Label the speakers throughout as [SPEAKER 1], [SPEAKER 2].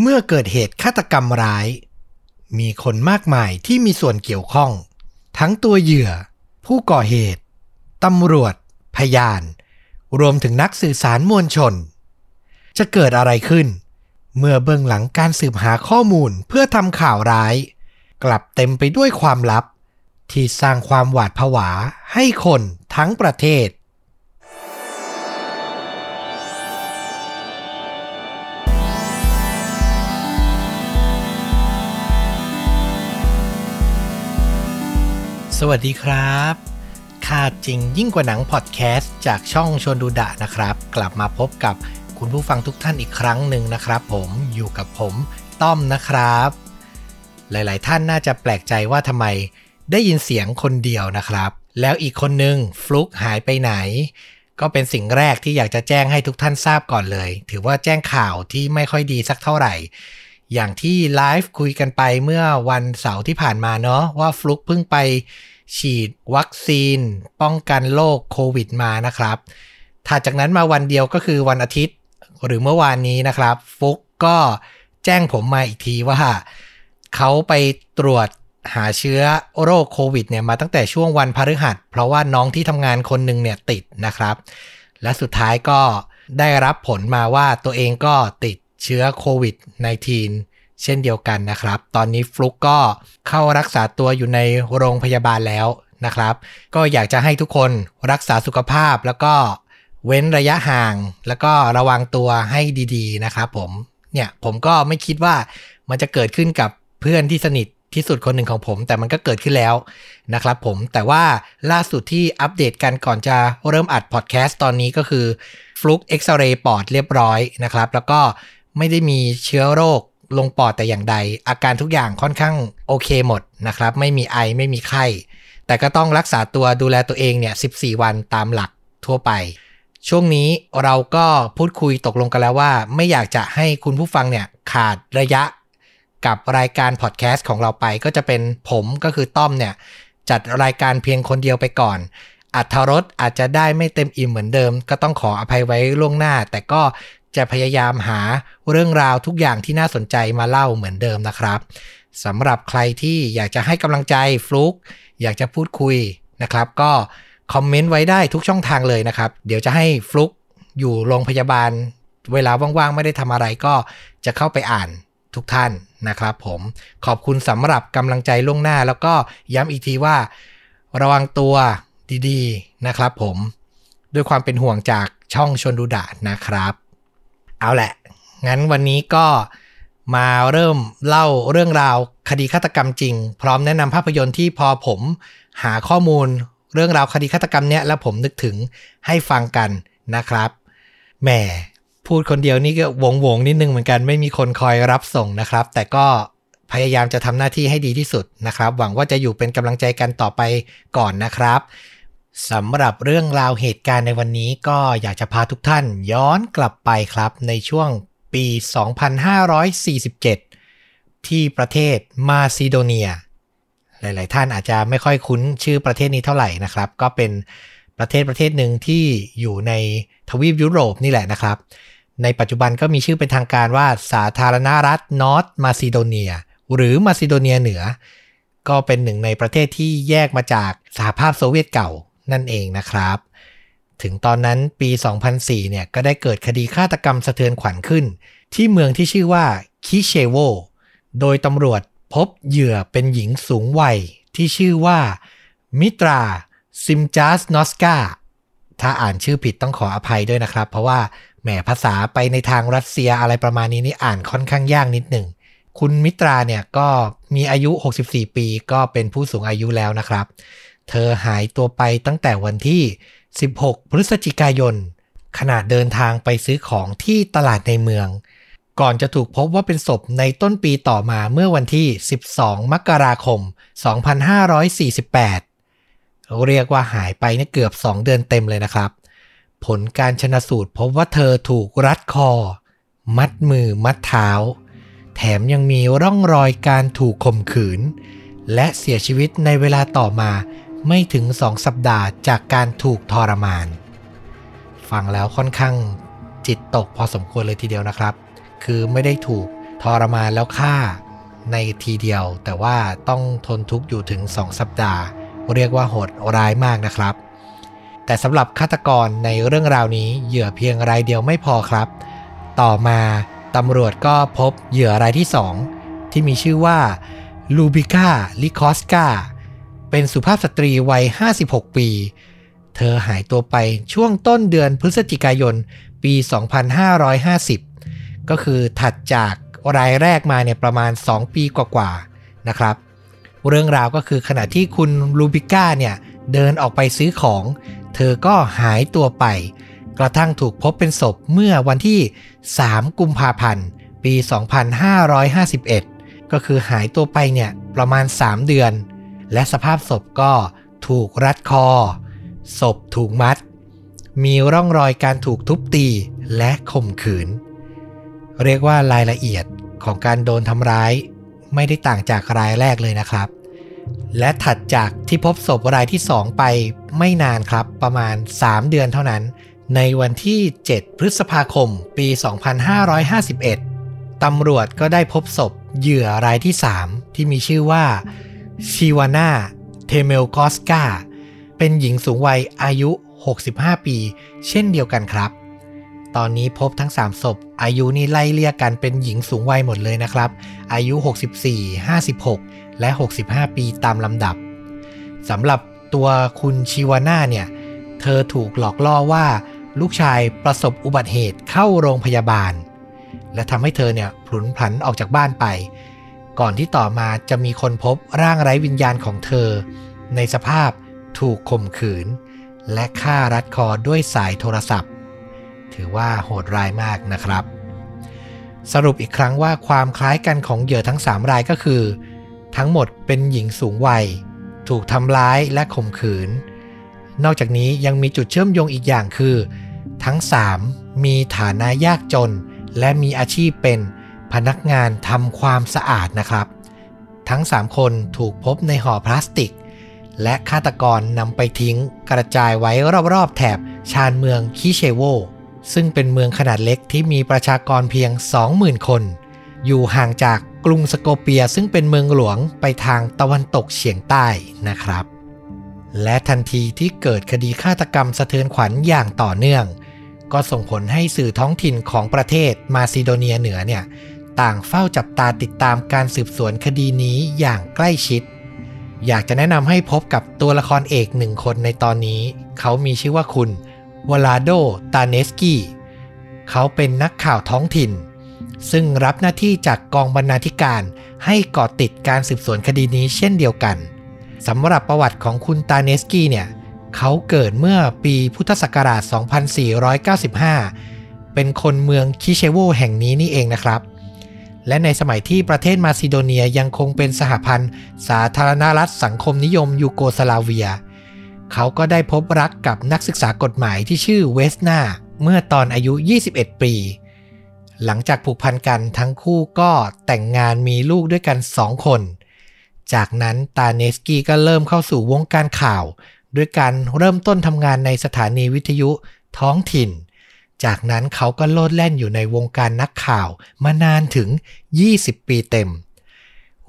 [SPEAKER 1] เมื่อเกิดเหตุฆาตกรรมร้าย มีคนมากมายที่มีส่วนเกี่ยวข้อง ทั้งตัวเหยื่อ ผู้ก่อเหตุตำรวจ พยาน รวมถึงนักสื่อสารมวลชน จะเกิดอะไรขึ้น เมื่อเบื้องหลังการสืบหาข้อมูลเพื่อทำข่าวร้าย กลับเต็มไปด้วยความลับ ที่สร้างความหวาดผวาให้คนทั้งประเทศ สวัสดีครับค่าจริงยิ่งกว่าหนังพอดแคสต์จากช่องชวนดูดะนะครับ กลับมาพบกับคุณผู้ฟังทุกท่านอีกครั้งหนึ่งนะครับ ผมอยู่กับผมต้อมนะครับ หลาย ๆ ท่านน่าจะแปลกใจว่าทำไมได้ยินเสียงคนเดียวนะครับ แล้วอีกคนนึงฟลุกหายไปไหน ก็เป็นสิ่งแรกที่อยากจะแจ้งให้ทุกท่านทราบก่อนเลย ถือว่าแจ้งข่าวที่ไม่ค่อยดีสักเท่าไหร่ อย่างที่ไลฟ์คุยกันไปเมื่อวันเสาร์ที่ผ่านมาเนาะว่าฟลุกเพิ่งไปฉีดวัคซีน ป้องกันโรคโควิดมานะครับถัดจากนั้นมาวันเดียวก็คือวันอาทิตย์ หรือเมื่อวานนี้นะครับฟลุกก็แจ้งผมมาอีกทีว่า เขาไปตรวจหาเชื้อโรคโควิดเนี่ยมาตั้งแต่ช่วงวันพฤหัส เพราะว่าน้องที่ทำงานคนหนึ่งเนี่ยติดนะครับ และสุดท้ายก็ได้รับผลมาว่าตัวเองก็ติด เชื้อโควิด -19 เช่นเดียวกันนะครับ ตอนนี้ฟลุกก็เข้ารักษาตัวอยู่ในโรงพยาบาลแล้วนะครับ ก็อยากจะให้ทุกคนรักษาสุขภาพแล้วก็เว้นระยะห่าง แล้วก็ระวังตัวให้ดีๆนะครับผม เนี่ยผมก็ไม่คิดว่ามันจะเกิดขึ้นกับเพื่อนที่สนิทที่สุดคนหนึ่งของผม แต่มันก็เกิดขึ้นแล้วนะครับผมแต่ว่าล่าสุดที่อัปเดตกันก่อนจะเริ่มอัดพอดแคสต์ตอนนี้ก็คือฟลุกเอ็กซเรย์ปอดเรียบร้อยนะครับ แล้วก็ ไม่ได้มีเชื้อโรคลงปอดแต่อย่างใด อาการทุกอย่างค่อนข้างโอเคหมดนะครับ ไม่มีไอไม่มีไข้ แต่ก็ต้องรักษาตัวดูแลตัวเองเนี่ย 14 วันตามหลักทั่วไป ช่วงนี้เราก็พูดคุยตกลงกันแล้วว่า ไม่อยากจะให้คุณผู้ฟังเนี่ยขาดระยะกับรายการพอดแคสต์ของเราไป ก็จะเป็นผมก็คือต้อมเนี่ยจัดรายการเพียงคนเดียวไปก่อนอัธรสอาจจะได้ไม่เต็มอิ่มเหมือนเดิม ก็ต้องขออภัยไว้ล่วงหน้า แต่ก็ จะพยายามหาเรื่องราวทุกอย่างที่น่าสนใจมาเล่าเหมือนเดิมนะครับสำหรับใครที่อยากจะให้กำลังใจฟลุกอยากจะพูดคุยนะครับ ก็คอมเมนต์ไว้ได้ทุกช่องทางเลยนะครับ เดี๋ยวจะให้ฟลุกอยู่โรงพยาบาล เวลาว่างๆ ไม่ได้ทำอะไรก็จะเข้าไปอ่านทุกท่านนะครับผมขอบคุณสำหรับกำลังใจล่วงหน้า แล้วก็ย้ำอีกทีว่า ระวังตัวดีๆนะครับผมด้วยความเป็นห่วงจากช่องชนดูดานะครับ เอาแหละ งั้นวันนี้ก็มาเริ่มเล่าเรื่องราวคดีฆาตกรรมจริง พร้อมแนะนำภาพยนตร์ที่พอผมหาข้อมูล เรื่องราวคดีฆาตกรรมเนี้ยแล้วผมนึกถึงให้ฟังกันนะครับ แหมพูดคนเดียวนี่ก็วงวงนิดนึงเหมือนกันไม่มีคนคอยรับส่งนะครับ แต่ก็พยายามจะทำหน้าที่ให้ดีที่สุดนะครับ หวังว่าจะอยู่เป็นกำลังใจกันต่อไปก่อนนะครับ สำหรับเรื่องราวเหตุการณ์ในวันนี้ก็อยากจะพาทุกท่านย้อนกลับไปครับในช่วงปี 2547 ที่ประเทศมาซิโดเนีย หลาย ๆ ท่านอาจจะไม่ค่อยคุ้นชื่อประเทศนี้เท่าไหร่นะครับ ก็เป็นประเทศประเทศหนึ่งที่อยู่ในทวีปยุโรปนี่แหละนะครับ ในปัจจุบันก็มีชื่อเป็นทางการว่าสาธารณรัฐนอร์ทมาซิโดเนีย หรือมาซิโดเนียเหนือ ก็เป็นหนึ่งในประเทศที่แยกมาจากสหภาพโซเวียตเก่า นั่นเองนะครับ ถึงตอนนั้นปี 2004 เนี่ยก็ได้เกิดคดีฆาตกรรมสะเทือนขวัญขึ้น ที่เมืองที่ชื่อว่าคิเชโว โดยตำรวจพบเหยื่อเป็นหญิงสูงวัยที่ชื่อว่า มิตราซิมจัสนอสกาถ้าอ่านชื่อผิดต้องขออภัยด้วยนะครับ เพราะว่าแหมภาษาไปในทางรัสเซียอะไรประมาณนี้นี่อ่านค่อนข้างยากนิดหนึ่ง คุณมิตราเนี่ยก็มีอายุ 64 ปีก็เป็นผู้สูงอายุแล้วนะครับ เธอหายตัวไปตั้งแต่วันที่ 16 พฤศจิกายน ขณะเดินทางไปซื้อของที่ตลาดในเมือง ก่อนจะถูกพบว่าเป็นศพในต้นปีต่อมาเมื่อวันที่ 12 มกราคม 2548 เรียกว่าหายไปเนี่ยเกือบ 2 เดือนเต็มเลยนะครับ ผลการชนะสูตรพบว่าเธอถูกรัดคอ มัดมือมัดเท้า แถมยังมีร่องรอยการถูกข่มขืน และเสียชีวิตในเวลาต่อมา ไม่ถึงสองสัปดาห์จากการถูกทรมาน ฟังแล้วค่อนข้างจิตตกพอสมควรเลยทีเดียวนะครับ คือไม่ได้ถูกทรมานแล้วฆ่าในทีเดียว แต่ว่าต้องทนทุกข์อยู่ถึง2สัปดาห์ เรียกว่าโหดร้ายมากนะครับ แต่สำหรับฆาตกรในเรื่องราวนี้เหยื่อเพียงรายเดียวไม่พอครับ ต่อมาตำรวจก็พบเหยื่อรายที่2ที่มีชื่อว่าลูบิก้าลิคอสกา เป็นสุภาพสตรีวัย 56 ปี เธอหายตัวไปช่วงต้นเดือนพฤศจิกายนปี 2550 ก็คือถัดจากรายแรกมาเนี่ยประมาณ 2 ปีกว่าๆนะครับ เรื่องราวก็คือขณะที่คุณลูบิก้าเนี่ยเดินออกไปซื้อของ เธอก็หายตัวไป กระทั่งถูกพบเป็นศพเมื่อวันที่ 3 กุมภาพันธ์ปี 2551 ก็คือหายตัวไปเนี่ยประมาณ 3 เดือน และสภาพศพก็ถูกรัดคอ ศพถูกมัด มีร่องรอยการถูกทุบตีและข่มขืน เรียกว่ารายละเอียดของการโดนทำร้าย ไม่ได้ต่างจากรายแรกเลยนะครับ และถัดจากที่พบศพรายที่ 2 ไปไม่นานครับประมาณ 3 เดือนเท่านั้น ในวันที่ 7 พฤษภาคม ปี 2551ตำรวจก็ได้พบศพเหยื่อรายที่ 3 ที่มีชื่อว่า ชิวาน่า เทเมลกอสกา เป็นหญิงสูงวัยอายุ 65 ปี เช่นเดียวกันครับ ตอนนี้พบทั้ง 3 ศพ อายุนี่ไล่เลี่ยกันเป็นหญิงสูงวัยหมดเลยนะครับ อายุ 64 56 และ 65 ปีตามลำดับสำหรับตัวคุณชิวาน่าเนี่ย เธอถูกหลอกล่อว่าลูกชายประสบอุบัติเหตุเข้าโรงพยาบาล และทำให้เธอเนี่ยพลุนพลันออกจากบ้านไป ก่อนที่ต่อมาจะมีคนพบร่างไร้วิญญาณของเธอ ในสภาพถูกข่มขืน และฆ่ารัดคอด้วยสายโทรศัพท์ ถือว่าโหดร้ายมากนะครับ สรุปอีกครั้งว่าความคล้ายกันของเหยื่อทั้ง 3 รายก็คือ ทั้งหมดเป็นหญิงสูงวัย ถูกทำร้ายและข่มขืน นอกจากนี้ยังมีจุดเชื่อมโยงอีกอย่างคือ ทั้ง 3 มีฐานะยากจน และมีอาชีพเป็น พนักงานทำความสะอาดนะครับ ทั้ง 3 คนถูกพบในห่อพลาสติก และฆาตกรนำไปทิ้งกระจายไว้รอบๆ แถบชานเมืองคิเชโว ซึ่งเป็นเมืองขนาดเล็กที่มีประชากรเพียง 20,000 คน อยู่ห่างจากกรุงสโกเปียซึ่งเป็นเมืองหลวงไปทางตะวันตกเฉียงใต้นะครับ และทันทีที่เกิดคดีฆาตกรรมสะเทือนขวัญอย่างต่อเนื่อง ก็ส่งผลให้สื่อท้องถิ่นของประเทศมาซิโดเนียเหนือเนี่ย ต่างเฝ้าจับตาติดตามการสืบสวนคดีนี้อย่างใกล้ชิด อยากจะแนะนำให้พบกับตัวละครเอกหนึ่งคนในตอนนี้ เขามีชื่อว่าคุณวลาโด ตาเนสกี้ เขาเป็นนักข่าวท้องถิ่น ซึ่งรับหน้าที่จากกองบรรณาธิการให้เกาะติดการสืบสวนคดีนี้เช่นเดียวกันสำหรับประวัติของคุณตาเนสกี้เนี่ย เขาเกิดเมื่อปีพุทธศักราช 2495 เป็นคนเมืองคิเชโวแห่งนี้นี่เองนะครับ และในสมัยที่ประเทศมาซิโดเนียยังคงเป็นสหพันธ์ สาธารณรัฐสังคมนิยมยูโกสลาเวีย เขาก็ได้พบรักกับนักศึกษากฎหมายที่ชื่อเวสนาเมื่อตอนอายุ 21 ปี หลังจากผูกพันกันทั้งคู่ก็แต่งงานมีลูกด้วยกันสองคน จากนั้นตาเนสกี้ก็เริ่มเข้าสู่วงการข่าว ด้วยการเริ่มต้นทำงานในสถานีวิทยุท้องถิ่น จากนั้นเขาก็โลดแล่นอยู่ในวงการนักข่าวมานานถึง 20 ปีเต็ม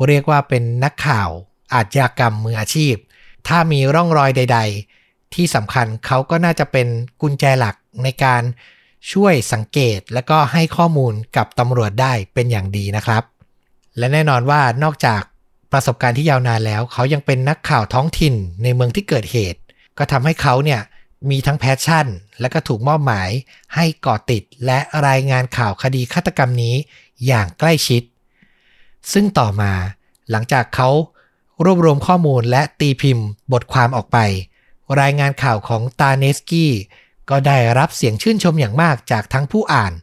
[SPEAKER 1] เรียกว่าเป็นนักข่าวอาชญากรรมมืออาชีพ ถ้ามีร่องรอยใด ๆ ที่สำคัญเขาก็น่าจะเป็นกุญแจหลักในการช่วยสังเกตและก็ให้ข้อมูลกับตำรวจได้เป็นอย่างดีนะครับ และแน่นอนว่านอกจากประสบการณ์ที่ยาวนานแล้ว เขายังเป็นนักข่าวท้องถิ่นในเมืองที่เกิดเหตุ ก็ทำให้เขาเนี่ย มีทั้ง passion และก็ถูกมอบหมายให้เกาะติดและรายงานข่าวคดีฆาตกรรมนี้อย่างใกล้ชิด ซึ่งต่อมาหลังจากเขารวบรวมข้อมูลและตีพิมพ์บทความออกไป รายงานข่าวของตาเนสกี้ก็ได้รับเสียงชื่นชมอย่างมากจากทั้งผู้อ่าน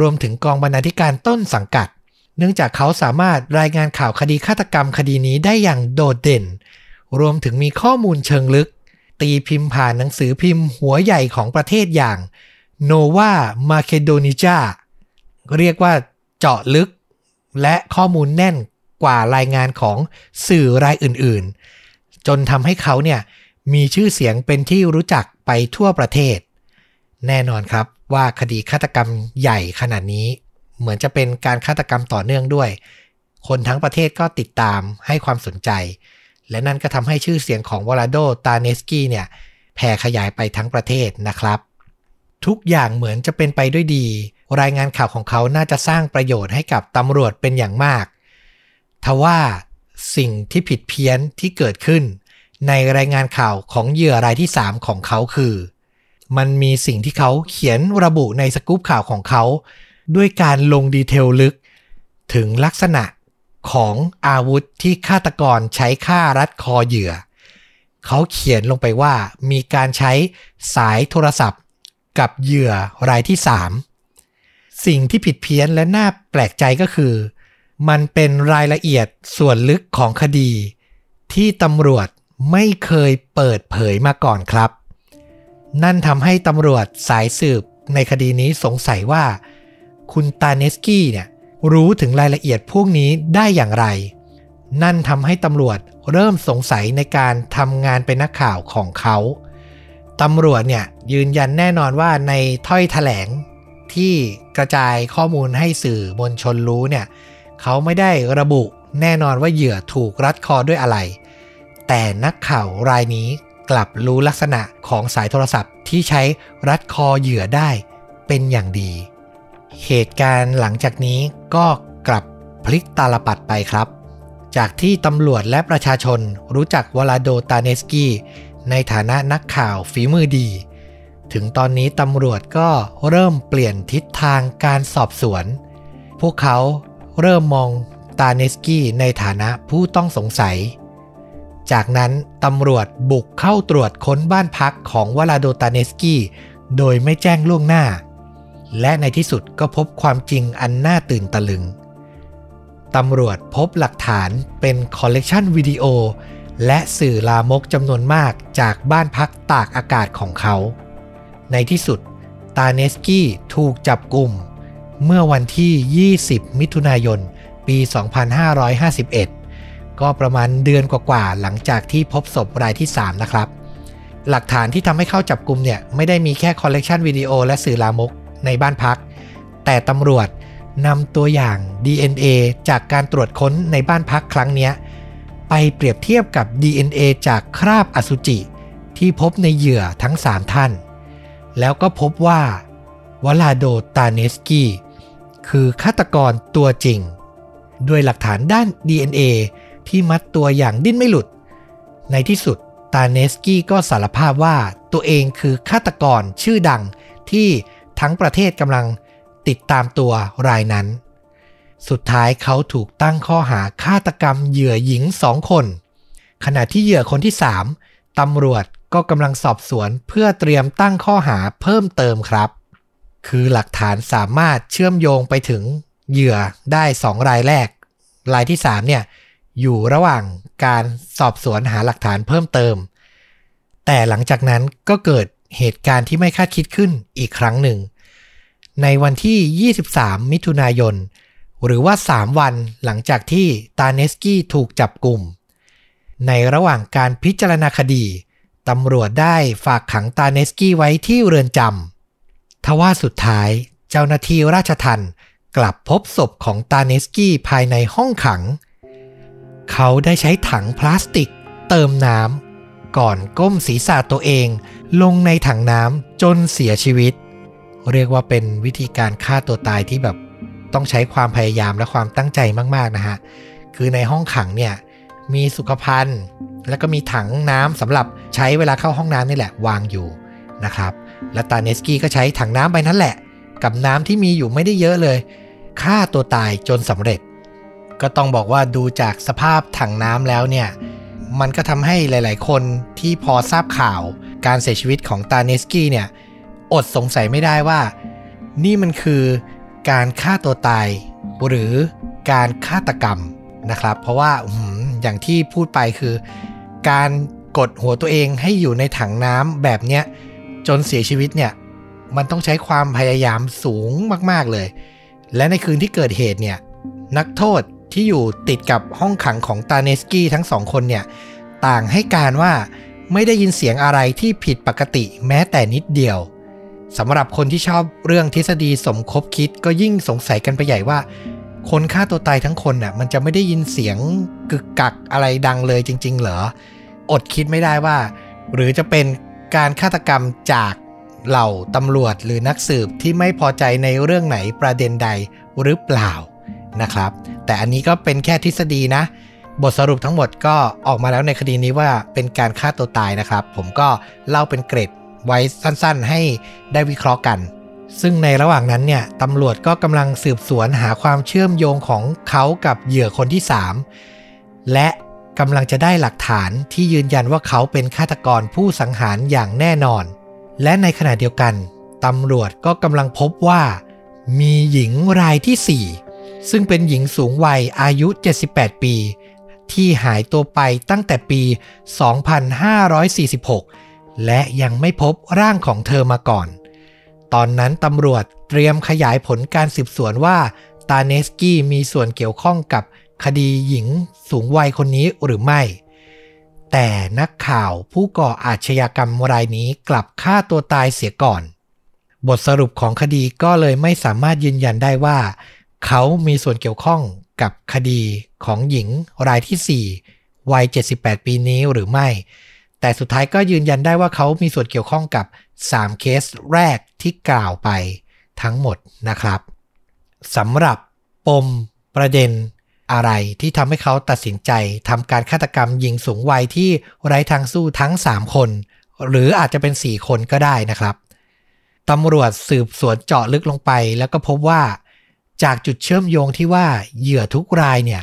[SPEAKER 1] รวมถึงกองบรรณาธิการต้นสังกัด เนื่องจากเขาสามารถรายงานข่าวคดีฆาตกรรมคดีนี้ได้อย่างโดดเด่น รวมถึงมีข้อมูลเชิงลึก ตีพิมพ์ผ่านหนังสือพิมพ์หัวใหญ่ของประเทศอย่าง Nova Macedonica เรียกว่าเจาะลึก และข้อมูลแน่นกว่ารายงานของสื่อรายอื่นๆ จนทำให้เขาเนี่ยมีชื่อเสียงเป็นที่รู้จักไปทั่วประเทศ แน่นอนครับว่าคดีฆาตกรรมใหญ่ขนาดนี้ เหมือนจะเป็นการฆาตกรรมต่อเนื่องด้วย คนทั้งประเทศก็ติดตามให้ความสนใจ และนั่นก็ทำให้ชื่อเสียงของวลาโดตาเนสกี้เนี่ยแผ่ขยายไปทั้งประเทศนะครับ ทุกอย่างเหมือนจะเป็นไปด้วยดี รายงานข่าวของเขาน่าจะสร้างประโยชน์ให้กับตำรวจเป็นอย่างมาก ทว่าสิ่งที่ผิดเพี้ยนที่เกิดขึ้น ในรายงานข่าวของเหยื่อรายที่ 3 ของเขาคือ มันมีสิ่งที่เขาเขียนระบุในสกู๊ปข่าวของเขา ด้วยการลงดีเทลลึก ถึงลักษณะ ของอาวุธที่ฆาตกรใช้ฆ่ารัดคอเหยื่อ เขาเขียนลงไปว่ามีการใช้สายโทรศัพท์ กับเหยื่อรายที่ 3 สิ่งที่ผิดเพี้ยนและน่าแปลกใจก็คือ มันเป็นรายละเอียดส่วนลึกของคดี ที่ตำรวจไม่เคยเปิดเผยมาก่อนครับ นั่นทำให้ตำรวจสายสืบในคดีนี้สงสัยว่า คุณตาเนสกี้เนี่ย รู้ถึงรายละเอียดพวกนี้ได้อย่างไร นั่นทำให้ตำรวจเริ่มสงสัยในการทำงานเป็นนักข่าวของเขาตำรวจเนี่ยยืนยันแน่นอนว่าในถ้อยแถลงที่กระจายข้อมูลให้สื่อมวลชนรู้เนี่ยเขาไม่ได้ระบุแน่นอนว่าเหยื่อถูกรัดคอด้วยอะไร แต่นักข่าวรายนี้กลับรู้ลักษณะของสายโทรศัพท์ที่ใช้รัดคอเหยื่อได้เป็นอย่างดี เหตุการณ์หลังจากนี้ก็กลับพลิกตาลปัดไปครับ จากที่ตำรวจและประชาชนรู้จักวลาโดตาเนสกี้ในฐานะนักข่าวฝีมือดี ถึงตอนนี้ตำรวจก็เริ่มเปลี่ยนทิศทางการสอบสวน พวกเขาเริ่มมองตาเนสกี้ในฐานะผู้ต้องสงสัย จากนั้นตำรวจบุกเข้าตรวจค้นบ้านพักของวลาโดตาเนสกี้โดยไม่แจ้งล่วงหน้า และในที่สุดก็พบความจริงอันน่าตื่นตะลึง ตำรวจพบหลักฐานเป็นคอลเลกชันวิดีโอ และสื่อลามกจำนวนมากจากบ้านพักตากอากาศของเขา ในที่สุดตาเนสกี้ถูกจับกลุ่ม เมื่อวันที่ 20 มิถุนายน ปี 2551 ก็ประมาณเดือนกว่าๆ หลังจากที่พบศพรายที่ 3 นะครับ หลักฐานที่ทำให้เข้าจับกลุ่มเนี่ย ไม่ได้มีแค่คอลเลกชันวิดีโอและสื่อลามก ในบ้านพัก แต่ตำรวจนำตัวอย่าง DNA จากการตรวจค้นในบ้านพักครั้งนี้ไปเปรียบเทียบกับ DNA จากคราบอสุจิ ที่พบในเหยื่อทั้ง 3 ท่าน แล้วก็พบว่าวลาโดตาเนสกี้คือฆาตกรตัวจริง ด้วยหลักฐานด้าน DNA ที่มัดตัวอย่างดิ้นไม่หลุด ในที่สุดตาเนสกี้ก็สารภาพว่าตัวเองคือฆาตกรชื่อดังที่ ทั้งประเทศกำลังติดตามตัวรายนั้น สุดท้ายเขาถูกตั้งข้อหาฆาตกรรมเหยื่อหญิงสองคน ขณะที่เหยื่อคนที่3ตำรวจก็กำลังสอบสวนเพื่อเตรียมตั้งข้อหาเพิ่มเติมครับ คือหลักฐานสามารถเชื่อมโยงไปถึงเหยื่อได้2รายแรก รายที่3เนี่ยอยู่ระหว่างการสอบสวนหาหลักฐานเพิ่มเติม แต่หลังจากนั้นก็เกิด เหตุการณ์ที่ไม่คาดคิดขึ้นอีกครั้งหนึ่ง ในวันที่ 23 มิถุนายน หรือว่า 3 วันหลังจากที่ตาเนสกี้ถูกจับกลุ่ม ในระหว่างการพิจารณาคดีตำรวจได้ฝากขังตาเนสกี้ไว้ที่เรือนจำทว่าสุดท้ายเจ้าหน้าที่ราชทันกลับพบศพของตาเนสกี้ภายในห้องขัง เขาได้ใช้ถังพลาสติก เติมน้ำ ก่อนก้มศีรษะตัวเอง ลงในถังน้ำจนเสียชีวิต เรียกว่าเป็นวิธีการฆ่าตัวตายที่แบบต้องใช้ความพยายามและความตั้งใจมาก ๆ นะฮะ คือในห้องขังเนี่ยมีสุขภัณฑ์ แล้วก็มีถังน้ำสำหรับใช้เวลาเข้าห้องน้ำนี่แหละวางอยู่นะครับ และตาเนสกี้ก็ใช้ถังน้ำไปนั้นแหละ กับน้ำที่มีอยู่ไม่ได้เยอะเลยฆ่าตัวตายจนสำเร็จ ก็ต้องบอกว่าดูจากสภาพถังน้ำแล้วเนี่ย มันก็ทำให้หลาย ๆ คนที่พอทราบข่าวการเสียชีวิตของตาเนสกี้เนี่ย อดสงสัยไม่ได้ว่า นี่มันคือการฆ่าตัวตาย หรือการฆาตกรรมนะครับ เพราะว่าอย่างที่พูดไปคือ การกดหัวตัวเองให้อยู่ในถังน้ำแบบเนี้ยจนเสียชีวิตเนี่ย มันต้องใช้ความพยายามสูงมาก ๆ เลย และในคืนที่เกิดเหตุเนี่ย นักโทษ ที่อยู่ติดกับห้องขังของตาเนสกี้ทั้งสองคนเนี่ย ต่างให้การว่าไม่ได้ยินเสียงอะไรที่ผิดปกติแม้แต่นิดเดียวสำหรับคนที่ชอบเรื่องทฤษฎีสมคบคิดก็ยิ่งสงสัยกันไปใหญ่ว่า คนฆ่าตัวตายทั้งคนน่ะมันจะไม่ได้ยินเสียงกึกกักอะไรดังเลยจริง ๆ เหรอ อดคิดไม่ได้ว่า หรือจะเป็นการฆาตกรรมจากเหล่าตำรวจหรือนักสืบที่ไม่พอใจในเรื่องไหนประเด็นใดหรือเปล่า นะครับ แต่อันนี้ก็เป็นแค่ทฤษฎีนะ บทสรุปทั้งหมดก็ออกมาแล้วในคดีนี้ว่าเป็นการฆ่าตัวตายนะครับ ผมก็เล่าเป็นเกรดไว้สั้นๆ ให้ได้วิเคราะห์กัน ซึ่งในระหว่างนั้นเนี่ยตำรวจก็กำลังสืบสวนหาความเชื่อมโยงของเขากับเหยื่อคนที่ 3 และกำลังจะได้หลักฐานที่ยืนยันว่าเขาเป็นฆาตกรผู้สังหารอย่างแน่นอน และในขณะเดียวกันตำรวจก็กำลังพบว่า มีหญิงรายที่ 4 ซึ่งเป็นหญิงสูงวัยอายุ 78 ปี ที่หายตัวไปตั้งแต่ปี 2546 และยังไม่พบร่างของเธอมาก่อน ตอนนั้นตำรวจเตรียมขยายผลการสืบสวนว่าตาเนสกี้มีส่วนเกี่ยวข้องกับคดีหญิงสูงวัยคนนี้หรือไม่ แต่นักข่าวผู้ก่ออาชญากรรมรายนี้กลับฆ่าตัวตายเสียก่อน บทสรุปของคดีก็เลยไม่สามารถยืนยันได้ว่า เขามีส่วนเกี่ยวข้องกับคดีของหญิงรายที่ 4 วัย 78 ปีนี้หรือไม่ แต่สุดท้ายก็ยืนยันได้ว่าเขามีส่วนเกี่ยวข้องกับ 3 เคสแรกที่กล่าวไปทั้งหมดนะครับสำหรับปมประเด็นอะไรที่ทำให้เขาตัดสินใจทำการฆาตกรรมหญิงสูงวัยที่ไร้ทางสู้ทั้ง 3 คน หรืออาจจะเป็น 4 คนก็ได้นะครับตำรวจสืบสวนเจาะลึกลงไป แล้วก็พบว่า จากจุดเชื่อมโยงที่ว่าเหยื่อทุกรายเนี่ย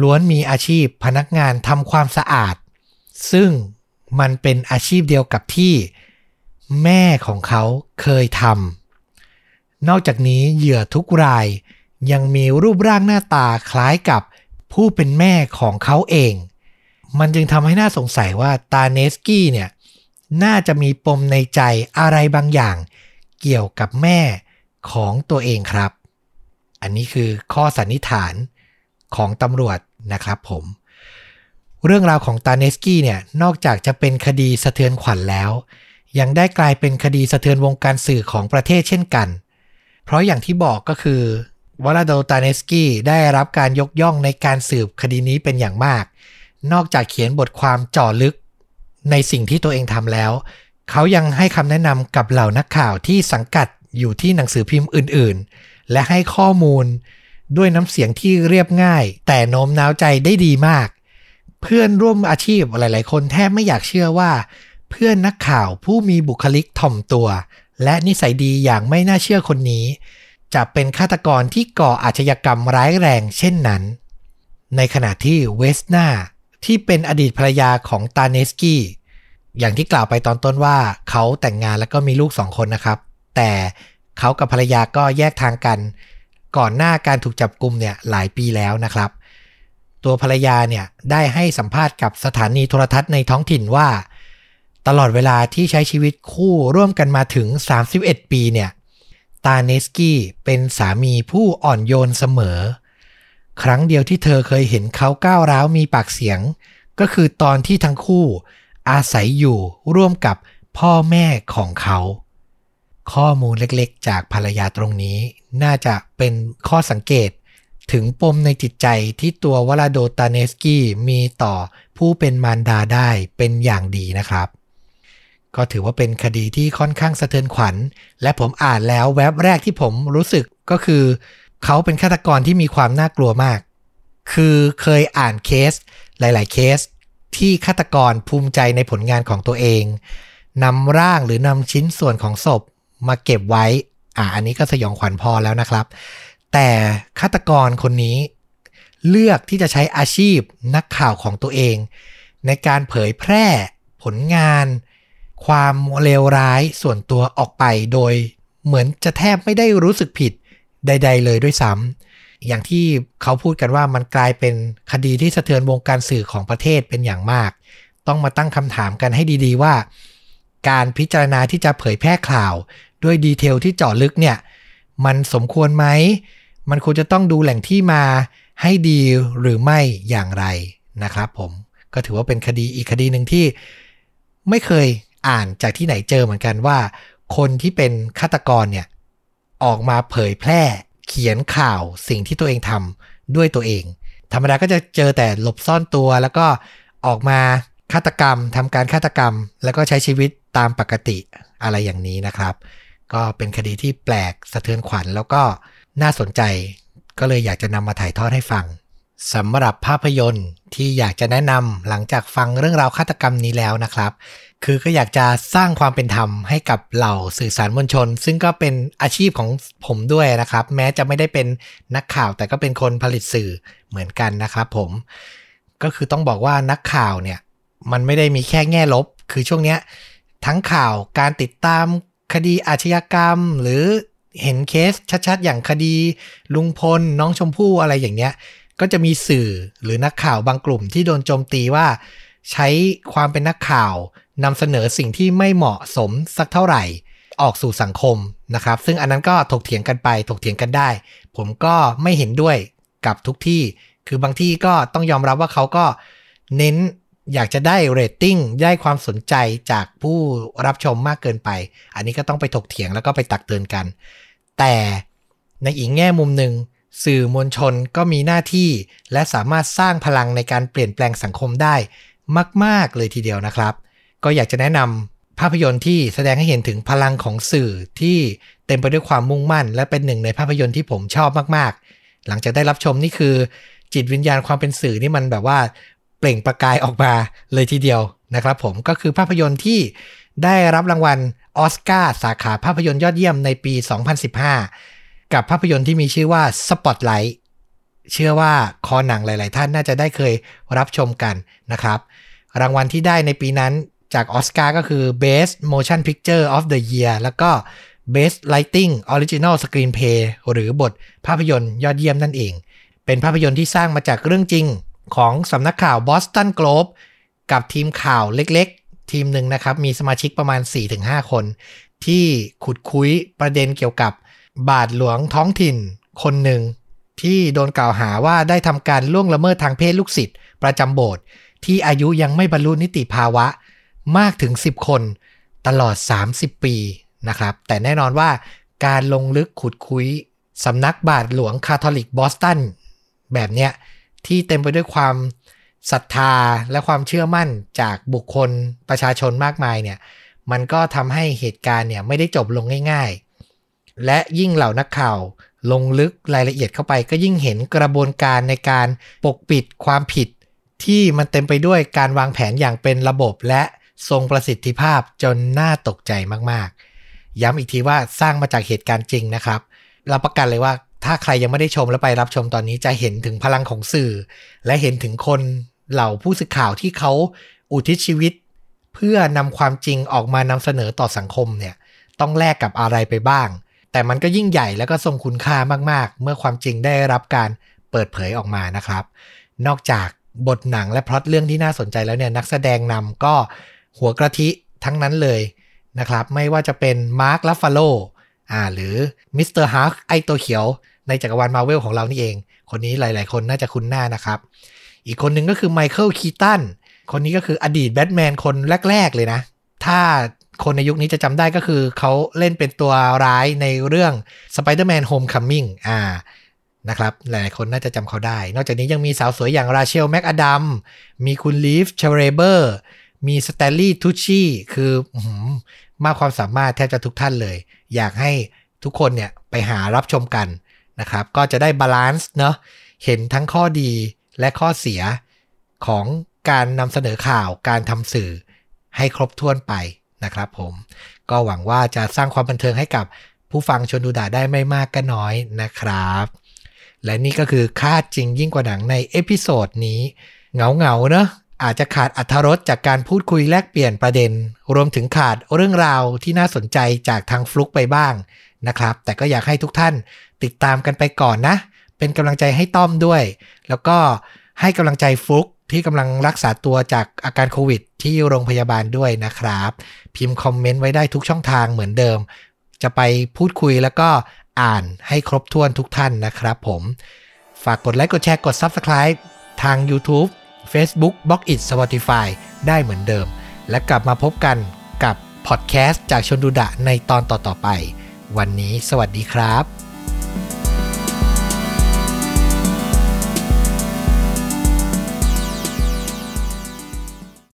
[SPEAKER 1] ล้วนมีอาชีพพนักงานทำความสะอาด ซึ่งมันเป็นอาชีพเดียวกับที่แม่ของเขาเคยทำนอกจากนี้เหยื่อทุกรายยังมีรูปร่างหน้าตาคล้ายกับผู้เป็นแม่ของเขาเอง มันจึงทำให้น่าสงสัยว่าตาเนสกี้เนี่ยน่าจะมีปมในใจอะไรบางอย่าง เกี่ยวกับแม่ของตัวเองครับ อันนี้คือข้อสันนิษฐานของตำรวจนะครับผม เรื่องราวของตาเนสกี้เนี่ยนอกจากจะเป็นคดีสะเทือนขวัญแล้ว ยังได้กลายเป็นคดีสะเทือนวงการสื่อของประเทศเช่นกัน เพราะอย่างที่บอกก็คือวลาโดตาเนสกี้ได้รับการยกย่องในการสืบคดีนี้เป็นอย่างมาก นอกจากเขียนบทความเจาะลึกในสิ่งที่ตัวเองทำแล้ว เขายังให้คำแนะนำกับเหล่านักข่าวที่สังกัดอยู่ที่หนังสือพิมพ์อื่น ๆ และให้ข้อมูลด้วยน้ำเสียงที่เรียบง่าย แต่โน้มน้าวใจได้ดีมาก เพื่อนร่วมอาชีพหลาย ๆ คนแทบไม่อยากเชื่อว่า เพื่อนนักข่าวผู้มีบุคลิกถ่อมตัว และนิสัยดีอย่างไม่น่าเชื่อคนนี้ จะเป็นฆาตกรที่ก่ออาชญากรรมร้ายแรงเช่นนั้น ในขณะที่เวสนาที่เป็นอดีตภรรยาของตาเนสกี้อย่างที่กล่าวไปตอนต้นว่าเขาแต่งงานแล้วก็มีลูกสองคนนะครับ แต่ เขากับภรรยาก็แยกทางกัน ก่อนหน้าการถูกจับกลุ่มเนี่ยหลายปีแล้วนะครับ ตัวภรรยาเนี่ยได้ให้สัมภาษณ์กับสถานีโทรทัศน์ในท้องถิ่นว่า ตลอดเวลาที่ใช้ชีวิตคู่ร่วมกันมาถึง 31 ปีเนี่ยตาเนสกี้เป็นสามีผู้อ่อนโยนเสมอ ครั้งเดียวที่เธอเคยเห็นเขาก้าวร้าวมีปากเสียง ก็คือตอนที่ทั้งคู่อาศัยอยู่ร่วมกับพ่อแม่ของเขา ข้อมูลเล็กๆ จากภรรยาตรงนี้ น่าจะเป็นข้อสังเกตถึงปมในจิตใจที่ตัววลาโดตาเนสกี้มีต่อผู้เป็นมารดาได้เป็นอย่างดีนะครับ ก็ถือว่าเป็นคดีที่ค่อนข้างสะเทือนขวัญ และผมอ่านแล้วแวบแรกที่ผมรู้สึกก็คือ เขาเป็นฆาตกรที่มีความน่ากลัวมาก คือเคยอ่านเคสหลาย ๆ เคส ที่ฆาตกรภูมิใจในผลงานของตัวเองนำร่างหรือนำชิ้นส่วนของศพ มาเก็บไว้ อ่าอันนี้ก็สยองขวัญพอแล้วนะครับ แต่ฆาตกรคนนี้ เลือกที่จะใช้อาชีพนักข่าวของตัวเอง ในการเผยแพร่ผลงาน ความเลวร้ายส่วนตัวออกไปโดยเหมือนจะแทบไม่ได้รู้สึกผิดใด ๆ เลยด้วยซ้ำอย่างที่เขาพูดกันว่ามันกลายเป็นคดีที่สะเทือนวงการสื่อของประเทศเป็นอย่างมาก ต้องมาตั้งคำถามกันให้ดีๆว่า การพิจารณาที่จะเผยแพร่ข่าว ด้วยดีเทลที่เจาะลึกเนี่ย มันสมควรไหม มันควรจะต้องดูแหล่งที่มาให้ดีหรือไม่อย่างไรนะครับผม ก็ถือว่าเป็นคดีอีกคดีหนึ่งที่ไม่เคยอ่านจากที่ไหนเจอเหมือนกันว่า คนที่เป็นฆาตกรเนี่ย ออกมาเผยแพร่เขียนข่าวสิ่งที่ตัวเองทำด้วยตัวเอง ธรรมดาก็จะเจอแต่หลบซ่อนตัวแล้วก็ออกมาฆาตกรรมทำการฆาตกรรม แล้วก็ใช้ชีวิตตามปกติอะไรอย่างนี้นะครับ ก็เป็นคดีที่แปลกสะเทือนขวัญแล้วก็น่าสนใจ ก็เลยอยากจะนำมาถ่ายทอดให้ฟังสำหรับภาพยนตร์ที่อยากจะแนะนำหลังจากฟังเรื่องราวฆาตกรรมนี้แล้วนะครับ คือก็อยากจะสร้างความเป็นธรรมให้กับเหล่าสื่อสารมวลชน ซึ่งก็เป็นอาชีพของผมด้วยนะครับ แม้จะไม่ได้เป็นนักข่าวแต่ก็เป็นคนผลิตสื่อเหมือนกันนะครับผมก็คือต้องบอกว่านักข่าวเนี่ย มันไม่ได้มีแค่แง่ลบ คือช่วงเนี้ยทั้งข่าวการติดตาม คดีอาชญากรรม หรือเห็นเคสชัดๆ อย่างคดีลุงพลน้องชมพู่อะไรอย่างเนี้ย ก็จะมีสื่อหรือนักข่าวบางกลุ่มที่โดนโจมตีว่า ใช้ความเป็นนักข่าวนำเสนอสิ่งที่ไม่เหมาะสมสักเท่าไหร่ ออกสู่สังคมนะครับ ซึ่งอันนั้นก็ถกเถียงกันไปถกเถียงกันได้ ผมก็ไม่เห็นด้วยกับทุกที่ คือบางที่ก็ต้องยอมรับว่าเขาก็เน้น อยากจะได้เรตติ้งได้ความสนใจจากผู้รับชมมากเกินไป อันนี้ก็ต้องไปถกเถียงแล้วก็ไปตักเตือนกัน แต่ในอีกแง่มุมหนึ่งสื่อมวลชนก็มีหน้าที่ และสามารถสร้างพลังในการเปลี่ยนแปลงสังคมได้มาก ๆ เลยทีเดียวนะครับ ก็อยากจะแนะนำภาพยนตร์ที่แสดงให้เห็นถึงพลังของสื่อที่เต็มไปด้วยความมุ่งมั่น และเป็นหนึ่งในภาพยนตร์ที่ผมชอบมาก ๆ หลังจากได้รับชมนี่คือ จิตวิญญาณความเป็นสื่อนี่มันแบบว่า เปล่งประกายออกมาเลยทีเดียวนะครับผมก็คือภาพยนตร์ที่ได้รับรางวัลออสการ์สาขาภาพยนตร์ยอดเยี่ยมในปี 2015 กับภาพยนตร์ที่มีชื่อว่า Spotlight เชื่อว่าคอหนังหลาย ๆ ท่านน่าจะได้เคยรับชมกันนะครับ รางวัลที่ได้ในปีนั้นจากออสการ์ก็คือ Best Motion Picture of the Year แล้วก็ Best Lighting Original Screenplay หรือบทภาพยนตร์ยอดเยี่ยมนั่นเอง เป็นภาพยนตร์ที่สร้างมาจากเรื่องจริง ของสำนักข่าว Boston Globe กับทีมข่าวเล็กๆ ทีมหนึ่งนะครับ มีสมาชิกประมาณ 4-5 คน ที่ขุดคุยประเด็นเกี่ยวกับบาทหลวงท้องถิ่นคนหนึ่ง ที่โดนกล่าวหาว่าได้ทำการล่วงละเมิดทางเพศลูกศิษย์ประจำโบสถ์ที่อายุยังไม่บรรลุนิติภาวะมากถึง 10 คนตลอด 30 ปีนะครับ แต่แน่นอนว่าการลงลึกขุดคุยสำนักบาทหลวงคาทอลิกบอสตันแบบเนี้ย ที่เต็มไปด้วยความศรัทธาและความเชื่อมั่นจากบุคคลประชาชนมากมายเนี่ยมันก็ทำให้เหตุการณ์เนี่ยไม่ได้จบลงง่าย ๆ และยิ่งเหล่านักข่าวลงลึกรายละเอียดเข้าไป ก็ยิ่งเห็นกระบวนการในการปกปิดความผิด ที่มันเต็มไปด้วยการวางแผนอย่างเป็นระบบและทรงประสิทธิภาพจนน่าตกใจมากๆ ย้ำอีกทีว่าสร้างมาจากเหตุการณ์จริงนะครับ เรับประกันเลยว่า ถ้าใครยังไม่ได้ชมแล้วไปรับชมตอนนี้จะเห็นถึงพลังของสื่อ และเห็นถึงคนเหล่าผู้สื่อข่าวที่เขาอุทิศชีวิต เพื่อนำความจริงออกมานำเสนอต่อสังคมเนี่ยต้องแลกกับอะไรไปบ้าง แต่มันก็ยิ่งใหญ่แล้วก็ทรงคุณค่ามากๆ เมื่อความจริงได้รับการเปิดเผยออกมานะครับ นอกจากบทหนังและพล็อตเรื่องที่น่าสนใจแล้วเนี่ยนักแสดงนำก็หัวกะทิทั้งนั้นเลยนะครับ ไม่ว่าจะเป็นมาร์ครัฟฟาโลอ่าหรือ Mister Hulk ไอ้ตัวเขียว ในจักรวาลมาร์เวลของเรานี่เอง คนนี้หลาย ๆ คนน่าจะคุ้นหน้านะครับ อีกคนหนึ่งก็คือไมเคิลคีตันคนนี้ก็คืออดีตแบทแมนคนแรก ๆ เลยนะ ถ้าคนในยุคนี้จะจำได้ก็คือเขาเล่นเป็นตัวร้ายในเรื่อง Spider-Man Homecoming อ่านะครับหลายคนน่าจะจำเขาได้ นอกจากนี้ยังมีสาวสวยอย่างราเชลแม็กอดัม มีคุณลีฟเชเรเบอร์ มีสแตนลีย์ทุชชี่คือมากความสามารถแทบจะทุกท่านเลย อยากให้ทุกคนเนี่ยไปหารับชมกัน นะครับ ก็จะได้ balance เนาะเห็นทั้งข้อดีและข้อเสียของการนำเสนอข่าวการทำสื่อให้ครบถ้วนไปนะครับผมก็หวังว่าจะสร้างความบันเทิงให้กับผู้ฟังชนดูด่าได้ไม่มากก็น้อยนะครับ และนี่ก็คือฆาตจริงยิ่งกว่าหนังใน episode นี้ เหงาเหงาเนอะ อาจจะขาดอรรถรสจากการพูดคุยแลกเปลี่ยนประเด็น รวมถึงขาดเรื่องราวที่น่าสนใจจากทางฟลุกไปบ้างนะครับ แต่ก็อยากให้ทุกท่านติดตามกันไปก่อนนะ เป็นกำลังใจให้ต้อมด้วย แล้วก็ให้กำลังใจฟลุกที่กำลังรักษาตัวจากอาการโควิด ที่โรงพยาบาลด้วยนะครับ พิมพ์คอมเมนต์ไว้ได้ทุกช่องทางเหมือนเดิม จะไปพูดคุยแล้วก็อ่านให้ครบถ้วนทุกท่านนะครับผม ฝากกดไลค์กดแชร์กด Subscribe ทาง YouTube Facebook b l o g อิ Spotify ได้เหมือนเดิม และกลับมาพบกันกับพอดแคสต์จากชนดูดะในตอนต่อๆไป วันนี้สวัสดีครับ